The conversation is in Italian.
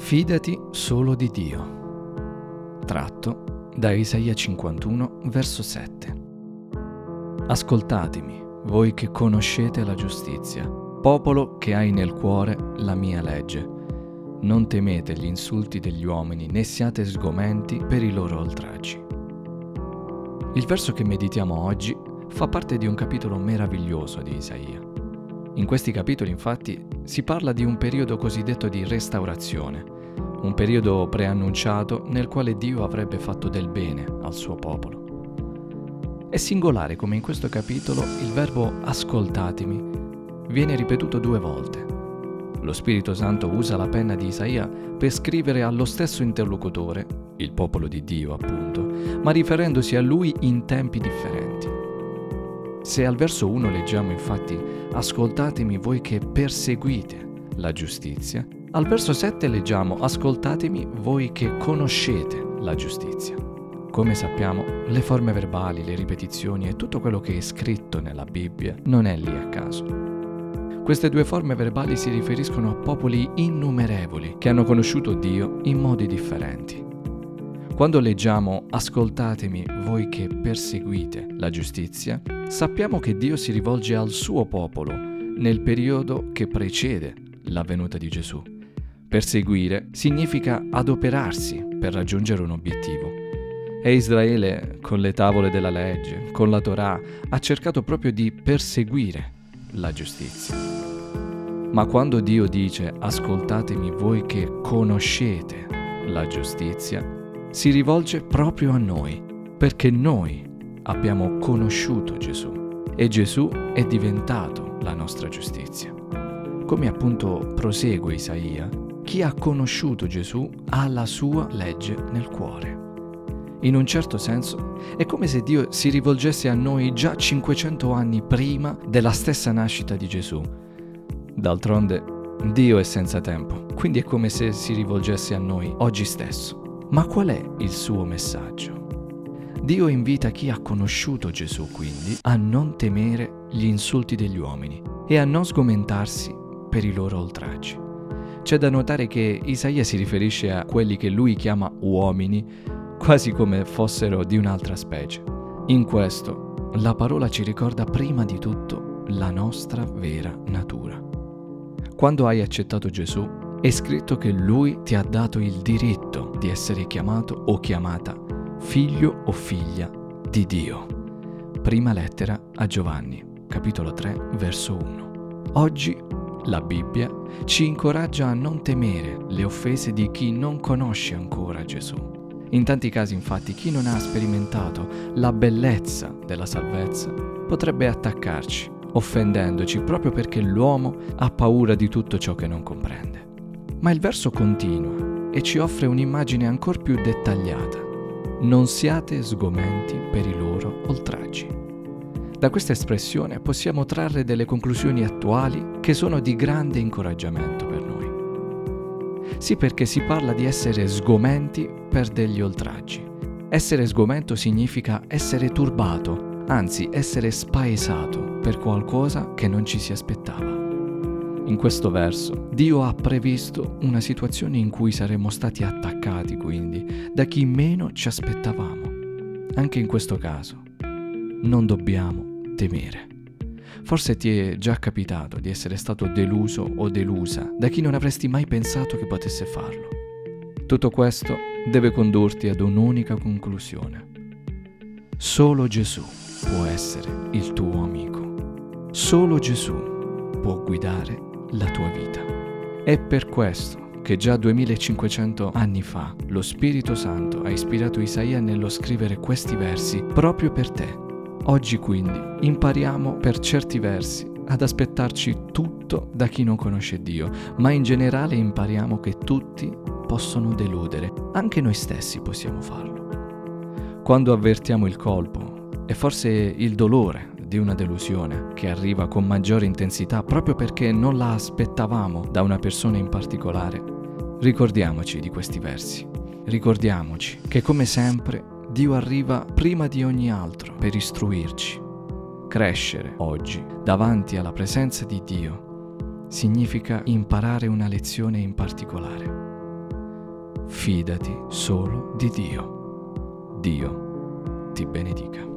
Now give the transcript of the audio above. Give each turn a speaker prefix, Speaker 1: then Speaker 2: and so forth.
Speaker 1: Fidati solo di Dio. Tratto da Isaia 51, verso 7. Ascoltatemi, voi che conoscete la giustizia, popolo che hai nel cuore la mia legge. Non temete gli insulti degli uomini, né siate sgomenti per i loro oltraggi. Il verso che meditiamo oggi fa parte di un capitolo meraviglioso di Isaia. In questi capitoli infatti si parla di un periodo cosiddetto di restaurazione, un periodo preannunciato nel quale Dio avrebbe fatto del bene al suo popolo. È singolare come in questo capitolo il verbo ascoltatemi viene ripetuto due volte. Lo Spirito Santo usa la penna di Isaia per scrivere allo stesso interlocutore, il popolo di Dio appunto, ma riferendosi a lui in tempi differenti. Se al verso 1 leggiamo infatti Ascoltatemi voi che perseguite la giustizia, al verso 7 leggiamo Ascoltatemi voi che conoscete la giustizia. Come sappiamo, le forme verbali, le ripetizioni e tutto quello che è scritto nella Bibbia non è lì a caso. Queste due forme verbali si riferiscono a popoli innumerevoli che hanno conosciuto Dio in modi differenti. Quando leggiamo Ascoltatemi voi che perseguite la giustizia, sappiamo che Dio si rivolge al suo popolo nel periodo che precede la venuta di Gesù. Perseguire significa adoperarsi per raggiungere un obiettivo. E Israele, con le tavole della legge, con la Torah, ha cercato proprio di perseguire la giustizia. Ma quando Dio dice ascoltatemi voi che conoscete la giustizia, si rivolge proprio a noi, perché noi abbiamo conosciuto Gesù e Gesù è diventato la nostra giustizia. Come appunto prosegue Isaia, chi ha conosciuto Gesù ha la sua legge nel cuore. In un certo senso è come se Dio si rivolgesse a noi già 500 anni prima della stessa nascita di Gesù. D'altronde Dio è senza tempo, quindi è come se si rivolgesse a noi oggi stesso. Ma qual è il suo messaggio? Dio invita chi ha conosciuto Gesù quindi a non temere gli insulti degli uomini e a non sgomentarsi per i loro oltraggi. C'è da notare che Isaia si riferisce a quelli che lui chiama uomini quasi come fossero di un'altra specie. In questo la parola ci ricorda prima di tutto la nostra vera natura. Quando hai accettato Gesù, è scritto che lui ti ha dato il diritto di essere chiamato o chiamata figlio o figlia di Dio. Prima lettera a Giovanni, capitolo 3, verso 1. Oggi la Bibbia ci incoraggia a non temere le offese di chi non conosce ancora Gesù. In tanti casi infatti chi non ha sperimentato la bellezza della salvezza potrebbe attaccarci, offendendoci proprio perché l'uomo ha paura di tutto ciò che non comprende. Ma il verso continua e ci offre un'immagine ancora più dettagliata. Non siate sgomenti per i loro oltraggi. Da questa espressione possiamo trarre delle conclusioni attuali che sono di grande incoraggiamento per noi. Sì perché si parla di essere sgomenti per degli oltraggi. Essere sgomento significa essere turbato, anzi essere spaesato per qualcosa che non ci si aspettava. In questo verso Dio ha previsto una situazione in cui saremmo stati attaccati quindi da chi meno ci aspettavamo. Anche in questo caso non dobbiamo temere. Forse ti è già capitato di essere stato deluso o delusa da chi non avresti mai pensato che potesse farlo. Tutto questo deve condurti ad un'unica conclusione. Solo Gesù può essere il tuo amico. Solo Gesù può guidare la tua vita. È per questo che già 2500 anni fa lo Spirito Santo ha ispirato Isaia nello scrivere questi versi proprio per te. Oggi quindi impariamo per certi versi ad aspettarci tutto da chi non conosce Dio, ma in generale impariamo che tutti possono deludere, anche noi stessi possiamo farlo. Quando avvertiamo il colpo e forse il dolore di una delusione che arriva con maggiore intensità proprio perché non la aspettavamo da una persona in particolare, ricordiamoci di questi versi. Ricordiamoci che come sempre Dio arriva prima di ogni altro per istruirci. Crescere oggi davanti alla presenza di Dio significa imparare una lezione in particolare. fidati solo di Dio. Dio ti benedica.